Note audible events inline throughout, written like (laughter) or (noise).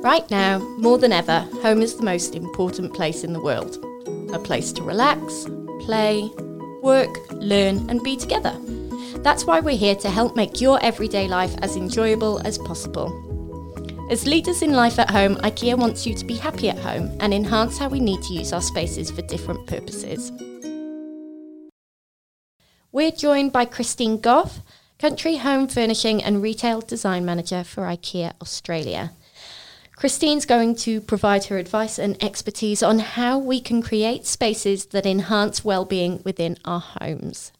Right now, more than ever, home is the most important place in the world. A place to relax, play, work, learn, and be together. That's why we're here to help make your everyday life as enjoyable as possible. As leaders in life at home, IKEA wants you to be happy at home and enhance how we need to use our spaces for different purposes. We're joined by Christine Goff, Country Home Furnishing and Retail Design Manager for IKEA Australia. Christine's going to provide her advice and expertise on how we can create spaces that enhance well-being within our homes.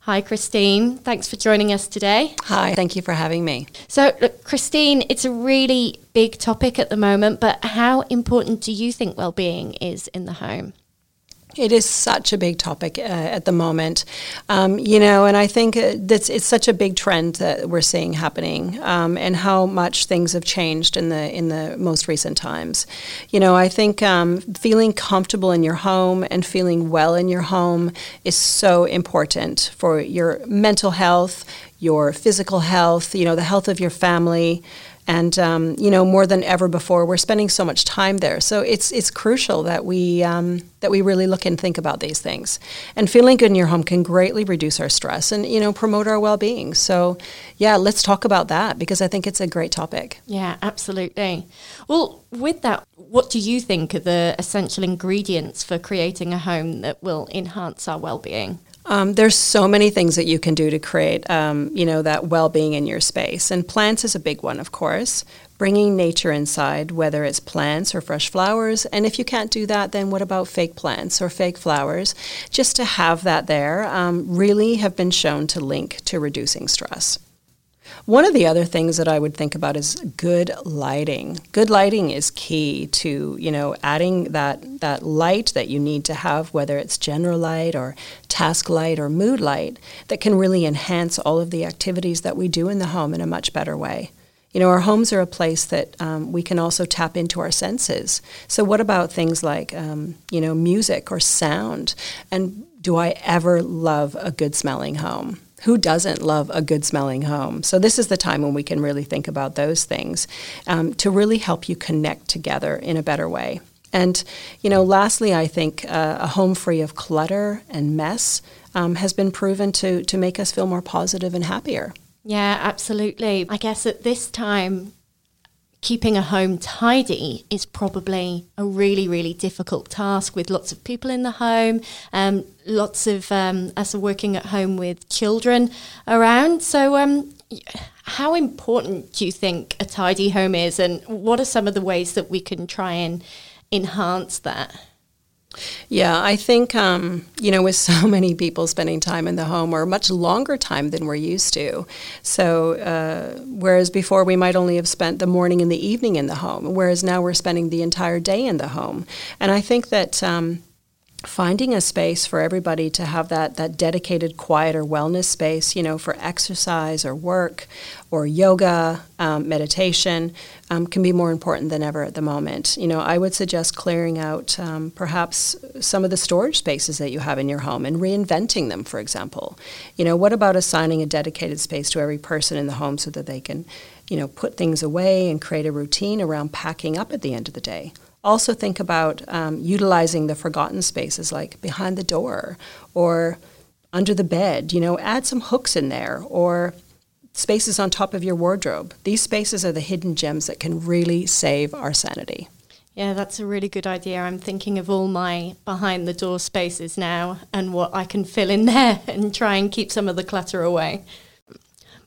Hi, Christine. Thanks for joining us today. Hi, thank you for having me. So, look, Christine, it's a really big topic at the moment, but how important do you think well-being is in the home? It is such a big topic uh, at the moment, um, you know, and I think that's it's such a big trend that we're seeing happening, um, and how much things have changed in the in the most recent times. You know, I think um, feeling comfortable in your home and feeling well in your home is so important for your mental health, your physical health, you know, the health of your family. And um, you know, more than ever before, we're spending so much time there. So it's it's crucial that we um, that we really look and think about these things. And feeling good in your home can greatly reduce our stress and you know promote our well-being. So yeah, let's talk about that because I think it's a great topic. Yeah, absolutely. Well, with that, what do you think are the essential ingredients for creating a home that will enhance our well-being? Um, there's so many things that you can do to create, um, you know, that well-being in your space, and plants is a big one, of course. Bringing nature inside, whether it's plants or fresh flowers, and if you can't do that, then what about fake plants or fake flowers? Just to have that there, um, really have been shown to link to reducing stress. One of the other things that I would think about is good lighting. Good lighting is key to, you know, adding that, that light that you need to have, whether it's general light or task light or mood light, that can really enhance all of the activities that we do in the home in a much better way. You know, our homes are a place that um, we can also tap into our senses. So, what about things like, um, you know, music or sound? And do I ever love a good smelling home? Who doesn't love a good smelling home? So, this is the time when we can really think about those things um, to really help you connect together in a better way. And, you know, lastly, I think uh, a home free of clutter and mess um, has been proven to, to make us feel more positive and happier. Yeah, absolutely. I guess at this time, keeping a home tidy is probably a really, really difficult task with lots of people in the home, um, lots of um, us are working at home with children around. So, um, how important do you think a tidy home is, and what are some of the ways that we can try and enhance that? Yeah, I think, um, you know, with (laughs) so many people spending time in the home or much longer time than we're used to. So, uh, whereas before we might only have spent the morning and the evening in the home, whereas now we're spending the entire day in the home. And I think that, um, finding a space for everybody to have that that dedicated quiet or wellness space you know for exercise or work or yoga um, meditation um, can be more important than ever at the moment. You know i would suggest clearing out um, perhaps some of the storage spaces that you have in your home and reinventing them for example. You know what about assigning a dedicated space to every person in the home so that they can you know put things away and create a routine around packing up at the end of the day also think about um, utilizing the forgotten spaces like behind the door or under the bed. You know, add some hooks in there or spaces on top of your wardrobe. These spaces are the hidden gems that can really save our sanity. Yeah, that's a really good idea. I'm thinking of all my behind the door spaces now and what I can fill in (laughs) there and try and keep some of the clutter away.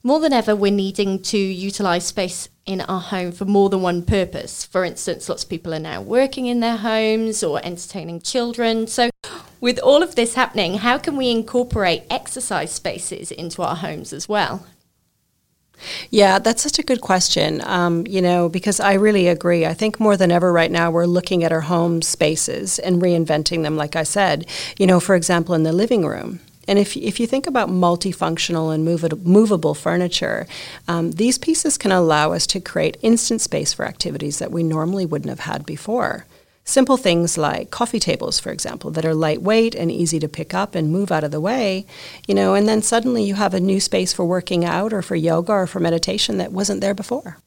More than ever, we're needing to utilize space in our home for more than one purpose. For instance, lots of people are now working in their homes or entertaining children. So, with all of this happening, how can we incorporate exercise spaces into our homes as well? Yeah, that's such a good question. Um, you know, because I really agree. I think more than ever right now, we're looking at our home spaces and reinventing them, like I said. You know, for example, in the living room, and if, if you think about multifunctional and movable furniture, um, these pieces can allow us to create instant space for activities that we normally wouldn't have had before. Simple things like coffee tables, for example, that are lightweight and easy to pick up and move out of the way, you know, and then suddenly you have a new space for working out or for yoga or for meditation that wasn't there before.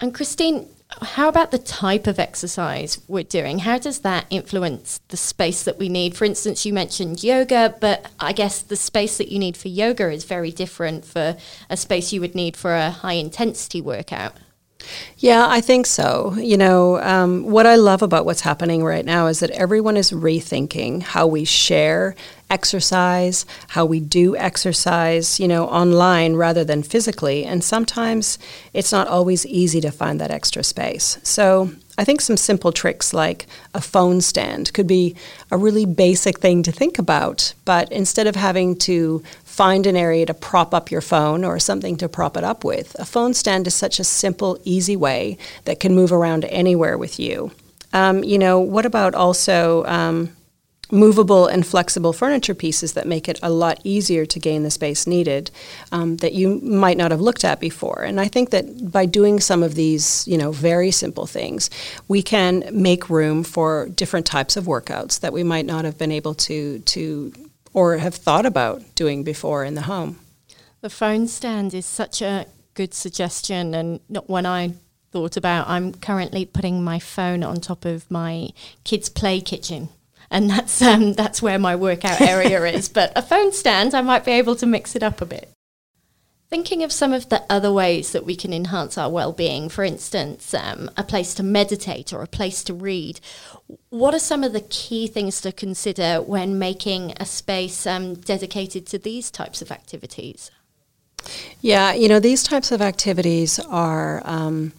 And Christine, how about the type of exercise we're doing? How does that influence the space that we need? For instance, you mentioned yoga, but I guess the space that you need for yoga is very different for a space you would need for a high intensity workout. Yeah, I think so. You know, um, what I love about what's happening right now is that everyone is rethinking how we share exercise, how we do exercise, you know, online rather than physically. And sometimes it's not always easy to find that extra space. So I think some simple tricks like a phone stand could be a really basic thing to think about. But instead of having to find an area to prop up your phone or something to prop it up with. A phone stand is such a simple, easy way that can move around anywhere with you. Um, you know, what about also um, movable and flexible furniture pieces that make it a lot easier to gain the space needed um, that you might not have looked at before. And I think that by doing some of these, you know, very simple things, we can make room for different types of workouts that we might not have been able to to or have thought about doing before in the home. The phone stand is such a good suggestion and not one I thought about. I'm currently putting my phone on top of my kids' play kitchen. And that's um, that's where my workout area (laughs) is. But a phone stand, I might be able to mix it up a bit. Thinking of some of the other ways that we can enhance our well-being, for instance, um, a place to meditate or a place to read. What are some of the key things to consider when making a space um, dedicated to these types of activities? Yeah, you know, these types of activities are. Um,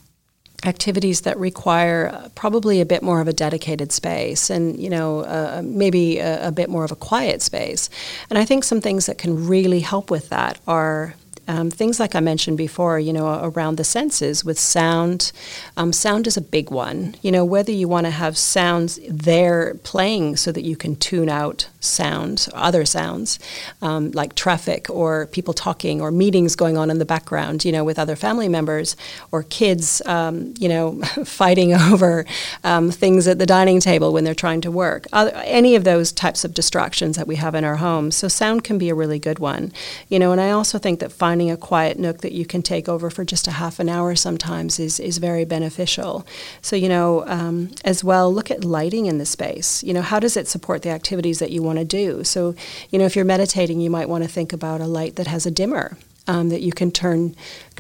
activities that require probably a bit more of a dedicated space and you know uh, maybe a, a, bit more of a quiet space and i think some things that can really help with that are um, things like I mentioned before, you know, around the senses with sound. Um, sound is a big one. You know, whether you want to have sounds there playing so that you can tune out sound, other sounds, um, like traffic or people talking or meetings going on in the background, you know, with other family members or kids, um, you know, (laughs) fighting (laughs) over um, things at the dining table when they're trying to work. Other, any of those types of distractions that we have in our homes. So sound can be a really good one. You know, and I also think that finding a quiet nook that you can take over for just a half an hour sometimes is, is very beneficial. So, you know, um, as well, look at lighting in the space. You know, how does it support the activities that you want to do? So, you know, if you're meditating, you might want to think about a light that has a dimmer. Um, that you can turn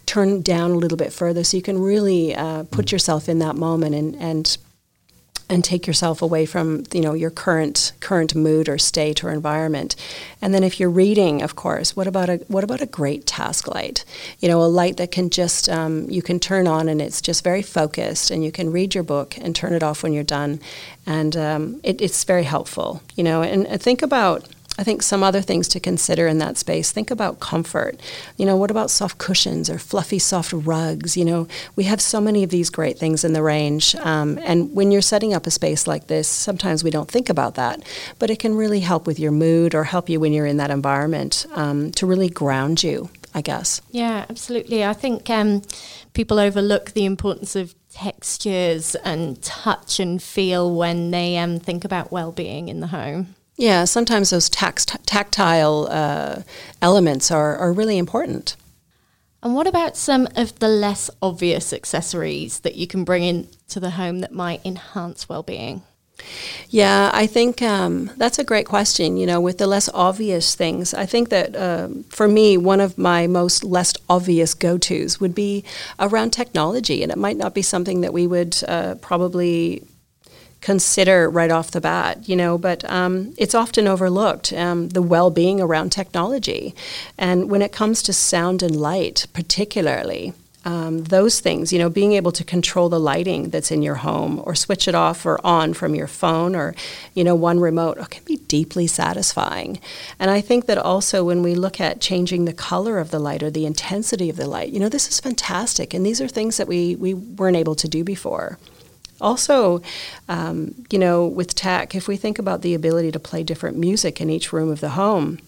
turn down a little bit further, so you can really uh, put yourself in that moment and, and and take yourself away from you know your current current mood or state or environment. And then if you're reading of course what about a what about a great task light? You know a light that can just um, you can turn on and it's just very focused and you can read your book and turn it off when you're done. And um, it, it's very helpful you know. And think about I think some other things to consider in that space. Think about comfort. You know, what about soft cushions or fluffy soft rugs? You know, we have so many of these great things in the range. Um, and when you're setting up a space like this, sometimes we don't think about that, but it can really help with your mood or help you when you're in that environment um, to really ground you. I guess. Yeah, absolutely. I think um, people overlook the importance of textures and touch and feel when they um, think about well-being in the home. Yeah, sometimes those tact- tactile uh, elements are, are really important. And what about some of the less obvious accessories that you can bring into the home that might enhance well-being? Yeah, I think um, that's a great question. You know, with the less obvious things, I think that uh, for me, one of my most less obvious go tos would be around technology. And it might not be something that we would uh, probably consider right off the bat, you know, but um, it's often overlooked, um, the well being around technology. And when it comes to sound and light, particularly, um, those things, you know, being able to control the lighting that's in your home or switch it off or on from your phone or, you know, one remote oh, can be deeply satisfying. And I think that also when we look at changing the color of the light or the intensity of the light, you know, this is fantastic. And these are things that we, we weren't able to do before. Also, um, you know, with tech, if we think about the ability to play different music in each room of the home,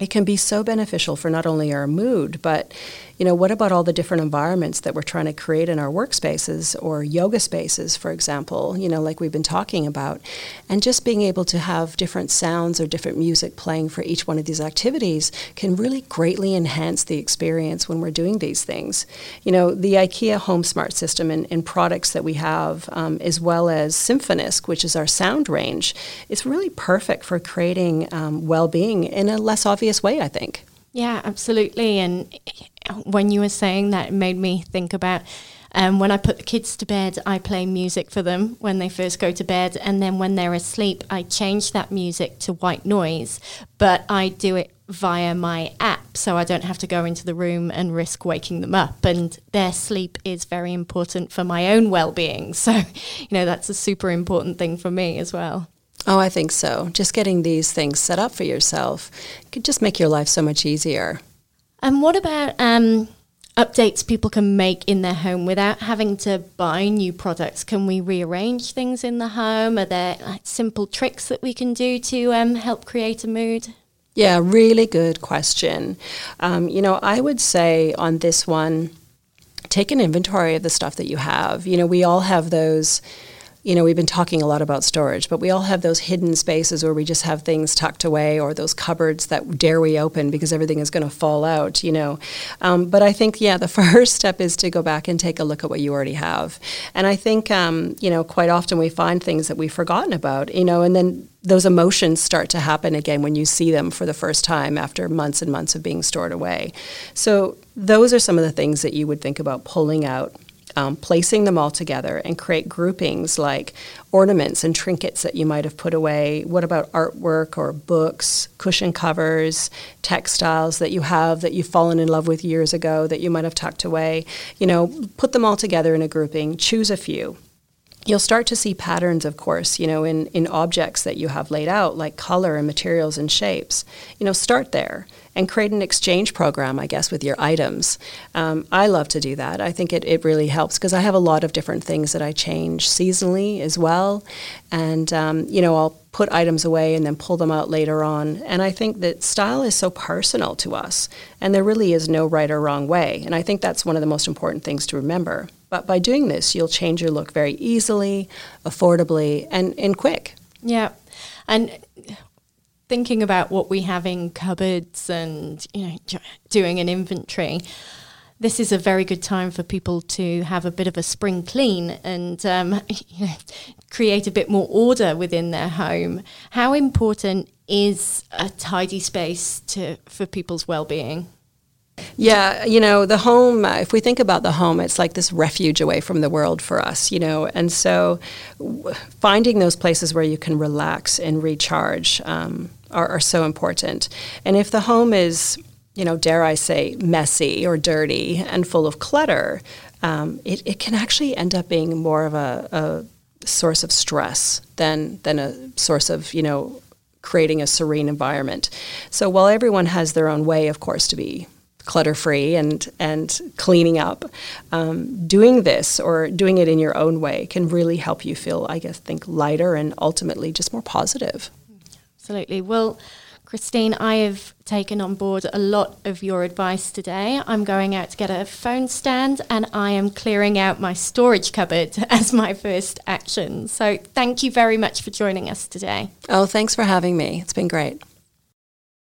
it can be so beneficial for not only our mood, but you know, what about all the different environments that we're trying to create in our workspaces or yoga spaces, for example, you know, like we've been talking about, and just being able to have different sounds or different music playing for each one of these activities can really greatly enhance the experience when we're doing these things. You know, the IKEA Home Smart System and, and products that we have, um, as well as Symfonisk, which is our sound range, it's really perfect for creating um, well-being in a less obvious way, I think. Yeah, absolutely. And when you were saying that, it made me think about um, when I put the kids to bed, I play music for them when they first go to bed. And then when they're asleep, I change that music to white noise, but I do it via my app so I don't have to go into the room and risk waking them up. And their sleep is very important for my own well being. (laughs) So, you know, that's a super important thing for me as well. Oh, I think so. Just getting these things set up for yourself could just make your life so much easier. And what about um, updates people can make in their home without having to buy new products? Can we rearrange things in the home? Are there like, simple tricks that we can do to um, help create a mood? Yeah, really good question. Um, you know, I would say on this one, take an inventory of the stuff that you have. You know, we all have those you know, we've been talking a lot about storage, but we all have those hidden spaces where we just have things tucked away or those cupboards that dare we open because everything is going to fall out, you know. Um, but I think, yeah, the (laughs) first step is to go back and take a look at what you already have. And I think, um, you know, quite often we find things that we've forgotten about, you know, and then those emotions start to happen again when you see them for the first time after months and months of being stored away. So those are some of the things that you would think about pulling out um, placing them all together and create groupings like ornaments and trinkets that you might have put away. What about artwork or books, cushion covers, textiles that you have that you've fallen in love with years ago that you might have tucked away? You know, put them all together in a grouping, choose a few. You'll start to see patterns, of course, you know, in, in objects that you have laid out, like color and materials and shapes. You know, start there and create an exchange program, I guess, with your items. Um, I love to do that. I think it, it really helps because I have a lot of different things that I change seasonally as well. And, um, you know, I'll put items away and then pull them out later on. And I think that style is so personal to us, and there really is no right or wrong way. And I think that's one of the most important things to remember. But by doing this, you'll change your look very easily, affordably, and, and quick. Yeah. And thinking about what we have in cupboards and you know doing an inventory this is a very good time for people to have a bit of a spring clean and um, (laughs) you know, create a bit more order within their home. How important is a tidy space to for people's well-being? Yeah, you know, the home, uh, if we think about the home, it's like this refuge away from the world for us, you know, and so w- finding those places where you can relax and recharge um, are, are so important. And if the home is, you know, dare I say, messy or dirty and full of clutter, um, it, it can actually end up being more of a, a source of stress than, than a source of, you know, creating a serene environment. So while everyone has their own way, of course, to be clutter free and and cleaning up, um, doing this or doing it in your own way can really help you feel, I guess, think lighter and ultimately just more positive. Absolutely. Well. Christine, I have taken on board a lot of your advice today. I'm going out to get a phone stand and I am clearing out my storage cupboard (laughs) as my first action. So, thank you very much for joining us today. Oh, thanks for having me. It's been great.